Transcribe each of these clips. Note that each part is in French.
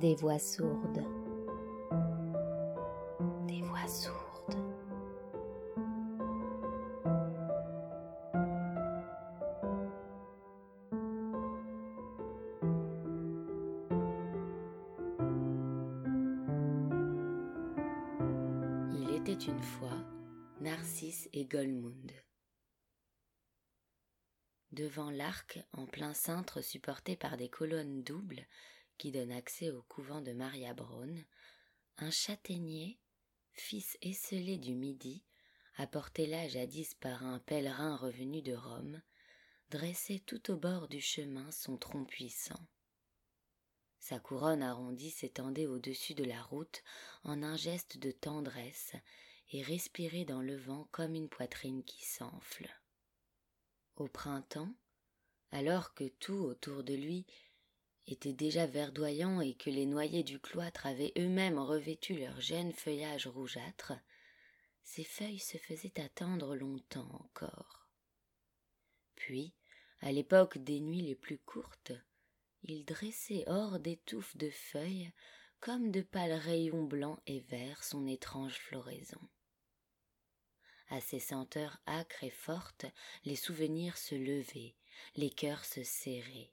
Des voix sourdes. Des voix sourdes. Il était une fois Narcisse et Golmund. Devant l'arc en plein cintre supporté par des colonnes doubles qui donnent accès au couvent de Maria Braun, un châtaignier, fils esselé du Midi, apporté là jadis par un pèlerin revenu de Rome, dressait tout au bord du chemin son tronc puissant. Sa couronne arrondie s'étendait au-dessus de la route en un geste de tendresse et respirait dans le vent comme une poitrine qui s'enfle. Au printemps, alors que tout autour de lui était déjà verdoyant et que les noyers du cloître avaient eux-mêmes revêtu leur jeune feuillage rougeâtre, ses feuilles se faisaient attendre longtemps encore. Puis, à l'époque des nuits les plus courtes, il dressait hors des touffes de feuilles comme de pâles rayons blancs et verts son étrange floraison. À ces senteurs âcres et fortes, les souvenirs se levaient, les cœurs se serraient.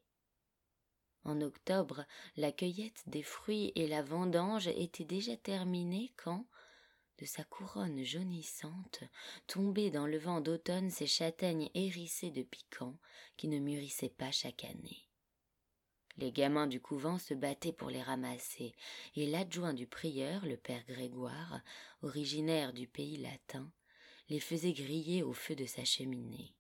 En octobre, la cueillette des fruits et la vendange étaient déjà terminées quand, de sa couronne jaunissante, tombaient dans le vent d'automne ces châtaignes hérissées de piquants qui ne mûrissaient pas chaque année. Les gamins du couvent se battaient pour les ramasser, et l'adjoint du prieur, le père Grégoire, originaire du pays latin, les faisait griller au feu de sa cheminée.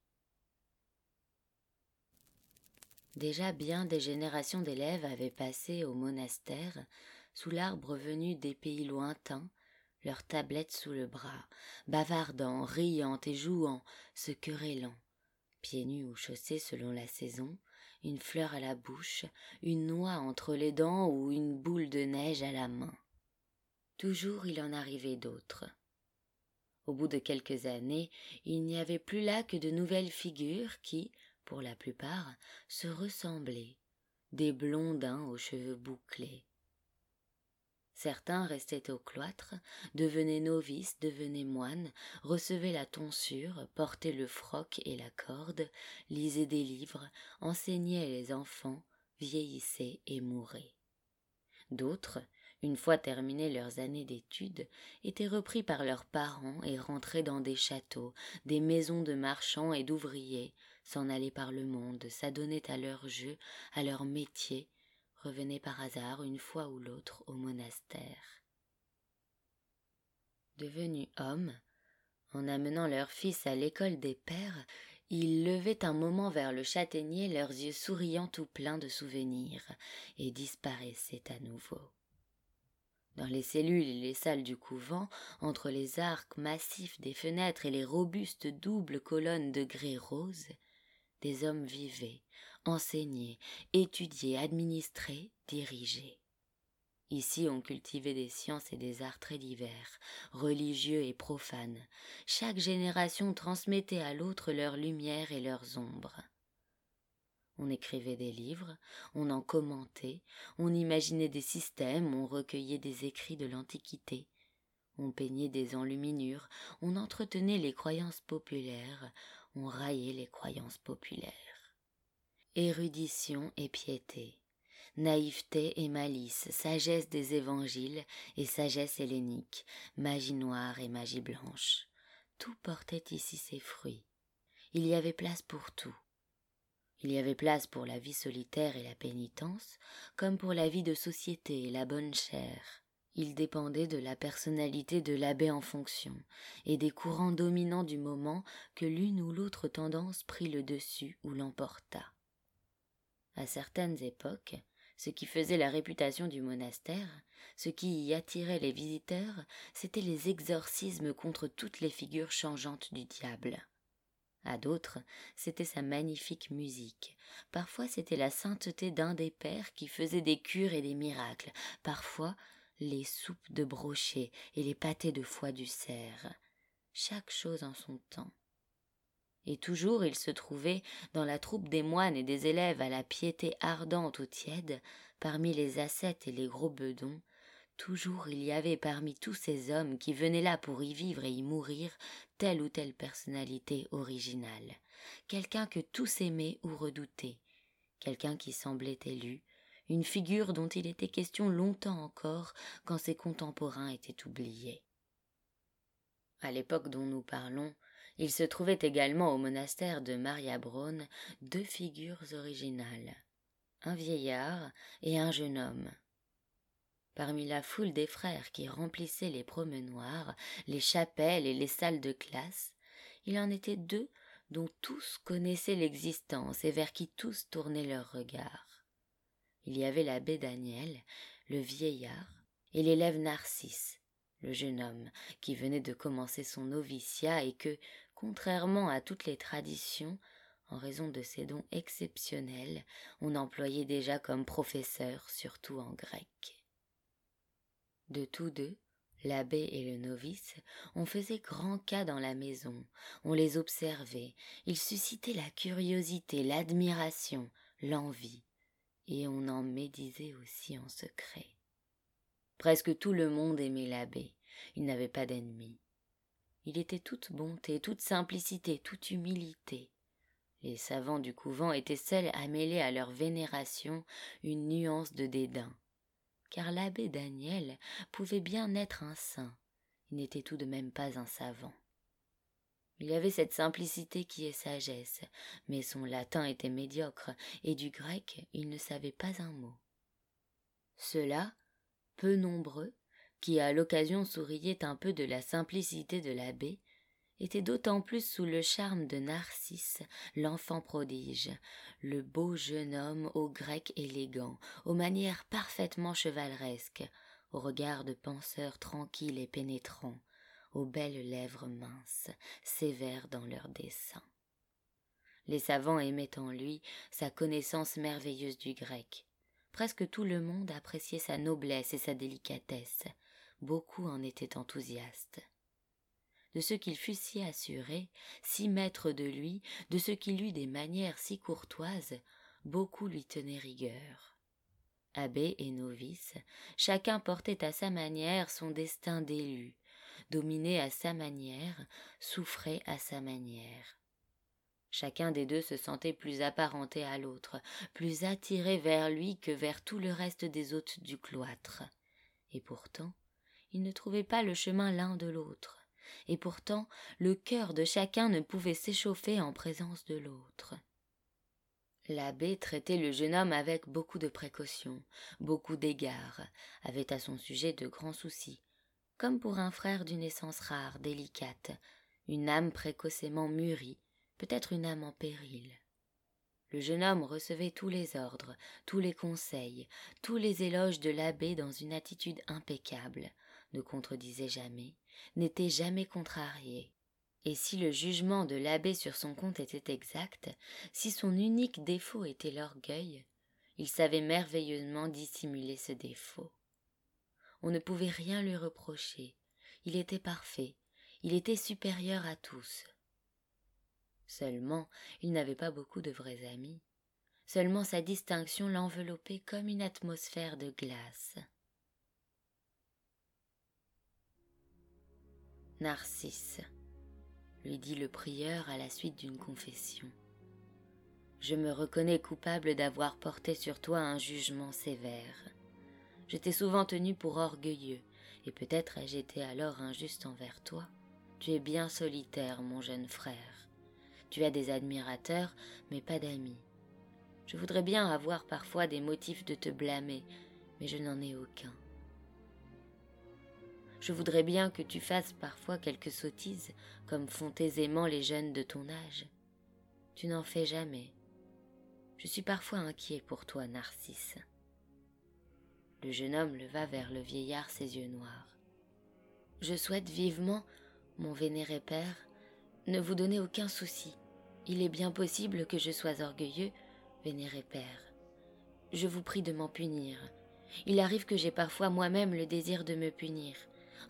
Déjà bien des générations d'élèves avaient passé au monastère, sous l'arbre venu des pays lointains, leurs tablettes sous le bras, bavardant, riant et jouant, se querellant, pieds nus ou chaussés selon la saison, une fleur à la bouche, une noix entre les dents ou une boule de neige à la main. Toujours il en arrivait d'autres. Au bout de quelques années, il n'y avait plus là que de nouvelles figures qui, pour la plupart, se ressemblaient, des blondins aux cheveux bouclés. Certains restaient au cloître, devenaient novices, devenaient moines, recevaient la tonsure, portaient le froc et la corde, lisaient des livres, enseignaient les enfants, vieillissaient et mouraient. D'autres, une fois terminées leurs années d'études, étaient repris par leurs parents et rentraient dans des châteaux, des maisons de marchands et d'ouvriers, s'en allaient par le monde, s'adonnaient à leur jeu, à leur métier, revenaient par hasard une fois ou l'autre au monastère. Devenus hommes, en amenant leur fils à l'école des pères, ils levaient un moment vers le châtaignier leurs yeux souriants tout pleins de souvenirs, et disparaissaient à nouveau. Dans les cellules et les salles du couvent, entre les arcs massifs des fenêtres et les robustes doubles colonnes de grès rose, des hommes vivaient, enseignaient, étudiaient, administraient, dirigeaient. Ici on cultivait des sciences et des arts très divers, religieux et profanes. Chaque génération transmettait à l'autre leurs lumières et leurs ombres. On écrivait des livres, on en commentait, on imaginait des systèmes, on recueillait des écrits de l'Antiquité, on peignait des enluminures, on entretenait les croyances populaires, on raillait les croyances populaires. Érudition et piété, naïveté et malice, sagesse des évangiles et sagesse hellénique, magie noire et magie blanche, tout portait ici ses fruits. Il y avait place pour tout. Il y avait place pour la vie solitaire et la pénitence, comme pour la vie de société et la bonne chair. Il dépendait de la personnalité de l'abbé en fonction, et des courants dominants du moment que l'une ou l'autre tendance prit le dessus ou l'emporta. À certaines époques, ce qui faisait la réputation du monastère, ce qui y attirait les visiteurs, c'étaient les exorcismes contre toutes les figures changeantes du diable. À d'autres, c'était sa magnifique musique. Parfois, c'était la sainteté d'un des pères qui faisait des cures et des miracles. Parfois, les soupes de brochet et les pâtés de foie du cerf. Chaque chose en son temps. et toujours il se trouvait, dans la troupe des moines et des élèves à la piété ardente ou tiède, parmi les ascètes et les gros bedons, toujours il y avait parmi tous ces hommes qui venaient là pour y vivre et y mourir telle ou telle personnalité originale, quelqu'un que tous aimaient ou redoutaient, quelqu'un qui semblait élu, une figure dont il était question longtemps encore quand ses contemporains étaient oubliés. À l'époque dont nous parlons, il se trouvait également au monastère de Maria Braun deux figures originales, un vieillard et un jeune homme. Parmi la foule des frères qui remplissaient les promenoirs, les chapelles et les salles de classe, il en était deux dont tous connaissaient l'existence et vers qui tous tournaient leurs regards. Il y avait l'abbé Daniel, le vieillard, et l'élève Narcisse, le jeune homme qui venait de commencer son noviciat et que, contrairement à toutes les traditions, en raison de ses dons exceptionnels, on employait déjà comme professeur, surtout en grec. De tous deux, l'abbé et le novice, on faisait grand cas dans la maison, on les observait, ils suscitaient la curiosité, l'admiration, l'envie, et on en médisait aussi en secret. Presque tout le monde aimait l'abbé, il n'avait pas d'ennemis. Il était toute bonté, toute simplicité, toute humilité. Les savants du couvent étaient seuls à mêler à leur vénération une nuance de dédain. Car l'abbé Daniel pouvait bien être un saint, il n'était tout de même pas un savant. Il avait cette simplicité qui est sagesse, mais son latin était médiocre, et du grec il ne savait pas un mot. Ceux-là, peu nombreux, qui à l'occasion souriait un peu de la simplicité de l'abbé, était d'autant plus sous le charme de Narcisse, l'enfant prodige, le beau jeune homme au grec élégant, aux manières parfaitement chevaleresques, au regard de penseur tranquille et pénétrant, aux belles lèvres minces, sévères dans leur dessin. Les savants aimaient en lui sa connaissance merveilleuse du grec. Presque tout le monde appréciait sa noblesse et sa délicatesse, beaucoup en étaient enthousiastes. De ce qu'il fut si assuré, si maître de lui, de ce qu'il eut des manières si courtoises, beaucoup lui tenaient rigueur. Abbé et novice, chacun portait à sa manière son destin d'élu, dominait à sa manière, souffrait à sa manière. Chacun des deux se sentait plus apparenté à l'autre, plus attiré vers lui que vers tout le reste des hôtes du cloître. Et pourtant, ils ne trouvaient pas le chemin l'un de l'autre, et pourtant le cœur de chacun ne pouvait s'échauffer en présence de l'autre. L'abbé traitait le jeune homme avec beaucoup de précautions, beaucoup d'égards, avait à son sujet de grands soucis, comme pour un frère d'une essence rare, délicate, une âme précocement mûrie, peut-être une âme en péril. Le jeune homme recevait tous les ordres, tous les conseils, tous les éloges de l'abbé dans une attitude impeccable, ne contredisait jamais, n'était jamais contrarié. Et si le jugement de l'abbé sur son compte était exact, si son unique défaut était l'orgueil, il savait merveilleusement dissimuler ce défaut. On ne pouvait rien lui reprocher, il était parfait, il était supérieur à tous. Seulement, il n'avait pas beaucoup de vrais amis. Seulement sa distinction l'enveloppait comme une atmosphère de glace. Narcisse, lui dit le prieur à la suite d'une confession. Je me reconnais coupable d'avoir porté sur toi un jugement sévère. Je t'ai souvent tenu pour orgueilleux, et peut-être ai-je été alors injuste envers toi. Tu es bien solitaire, mon jeune frère. Tu as des admirateurs, mais pas d'amis. Je voudrais bien avoir parfois des motifs de te blâmer, mais je n'en ai aucun. Je voudrais bien que tu fasses parfois quelques sottises, comme font aisément les jeunes de ton âge. Tu n'en fais jamais. Je suis parfois inquiet pour toi, Narcisse. Le jeune homme leva vers le vieillard ses yeux noirs. Je souhaite vivement, mon vénéré père, ne vous donner aucun souci. Il est bien possible que je sois orgueilleux, vénéré père. Je vous prie de m'en punir. Il arrive que j'ai parfois moi-même le désir de me punir.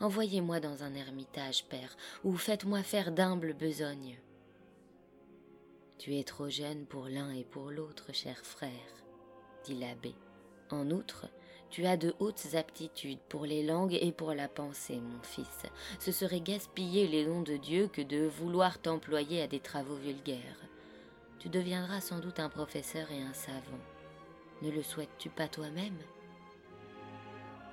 Envoyez-moi dans un ermitage, père, ou faites-moi faire d'humbles besognes. Tu es trop jeune pour l'un et pour l'autre, cher frère, dit l'abbé. En outre, tu as de hautes aptitudes pour les langues et pour la pensée, mon fils. Ce serait gaspiller les dons de Dieu que de vouloir t'employer à des travaux vulgaires. Tu deviendras sans doute un professeur et un savant. Ne le souhaites-tu pas toi-même?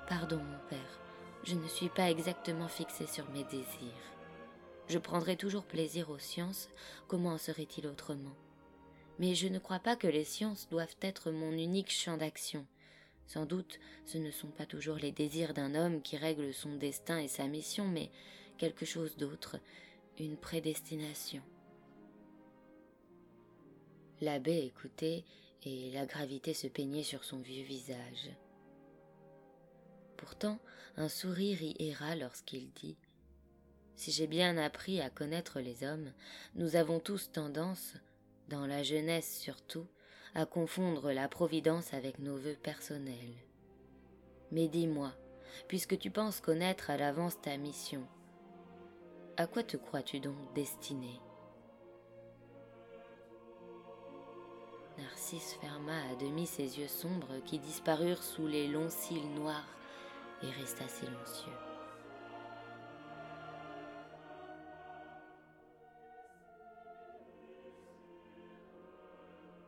Pardon, mon père, je ne suis pas exactement fixé sur mes désirs. Je prendrai toujours plaisir aux sciences, comment en serait-il autrement? Mais je ne crois pas que les sciences doivent être mon unique champ d'action. Sans doute, ce ne sont pas toujours les désirs d'un homme qui règlent son destin et sa mission, mais quelque chose d'autre, une prédestination. L'abbé écoutait, et la gravité se peignait sur son vieux visage. Pourtant, un sourire y erra lorsqu'il dit Si j'ai bien appris à connaître les hommes, nous avons tous tendance, dans la jeunesse surtout, à confondre la providence avec nos vœux personnels. Mais dis-moi, puisque tu penses connaître à l'avance ta mission, à quoi te crois-tu donc destiné Narcisse ferma à demi ses yeux sombres qui disparurent sous les longs cils noirs et resta silencieux.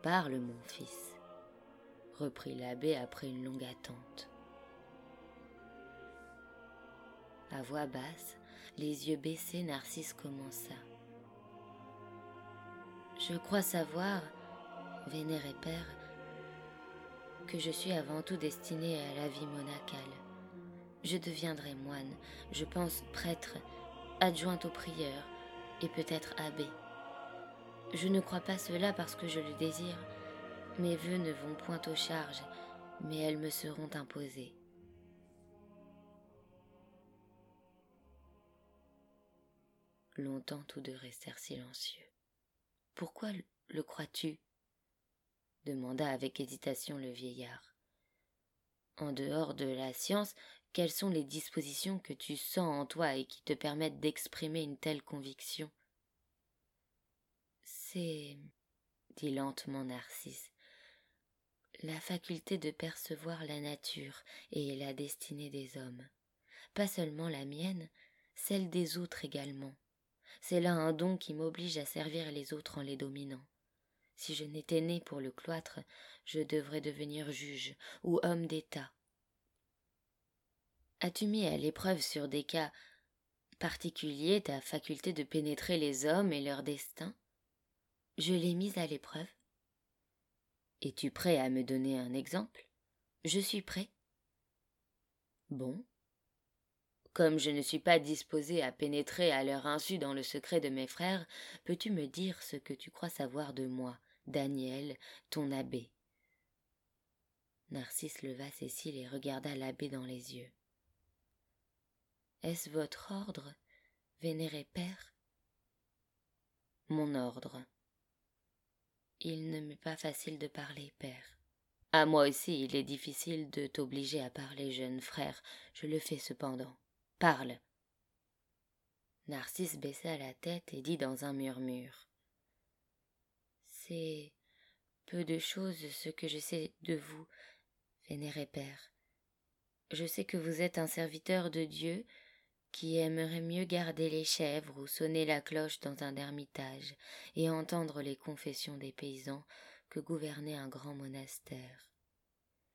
Parle, mon fils, reprit l'abbé après une longue attente. À voix basse, les yeux baissés, Narcisse commença. Je crois savoir, vénéré Père, que je suis avant tout destiné à la vie monacale. Je deviendrai moine, je pense prêtre, adjoint au prieur et peut-être abbé. Je ne crois pas cela parce que je le désire. Mes vœux ne vont point aux charges, mais elles me seront imposées. Longtemps tous deux restèrent silencieux. Pourquoi le crois-tu? demanda avec hésitation le vieillard. En dehors de la science, quelles sont les dispositions que tu sens en toi et qui te permettent d'exprimer une telle conviction? C'est, dit lentement Narcisse, la faculté de percevoir la nature et la destinée des hommes, pas seulement la mienne, celle des autres également. C'est là un don qui m'oblige à servir les autres en les dominant. Si je n'étais né pour le cloître, je devrais devenir juge ou homme d'État. As-tu mis à l'épreuve sur des cas particuliers ta faculté de pénétrer les hommes et leur destin? Je l'ai mise à l'épreuve. Es-tu prêt à me donner un exemple? Je suis prêt. Bon. Comme je ne suis pas disposé à pénétrer à leur insu dans le secret de mes frères, peux-tu me dire ce que tu crois savoir de moi, Daniel, ton abbé? Narcisse leva ses cils et regarda l'abbé dans les yeux. Est-ce votre ordre, vénéré père? Mon ordre. Il ne m'est pas facile de parler, père. À moi aussi il est difficile de t'obliger à parler, jeune frère. Je le fais cependant. Parle. Narcisse baissa la tête et dit dans un murmure. C'est peu de choses ce que je sais de vous, vénéré Père. Je sais que vous êtes un serviteur de Dieu qui aimerait mieux garder les chèvres ou sonner la cloche dans un ermitage et entendre les confessions des paysans que gouverner un grand monastère.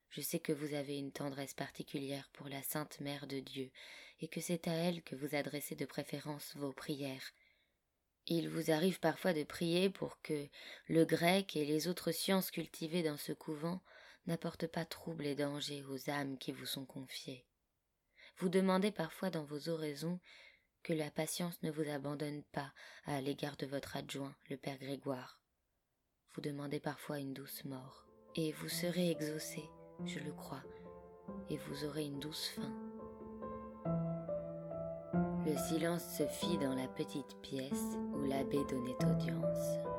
Je sais que vous avez une tendresse particulière pour la Sainte Mère de Dieu, et que c'est à elle que vous adressez de préférence vos prières, il vous arrive parfois de prier pour que le grec et les autres sciences cultivées dans ce couvent n'apportent pas trouble et danger aux âmes qui vous sont confiées. Vous demandez parfois dans vos oraisons que la patience ne vous abandonne pas à l'égard de votre adjoint, le père Grégoire. Vous demandez parfois une douce mort, et vous serez exaucé, je le crois, et vous aurez une douce fin. Le silence se fit dans la petite pièce où l'abbé donnait audience.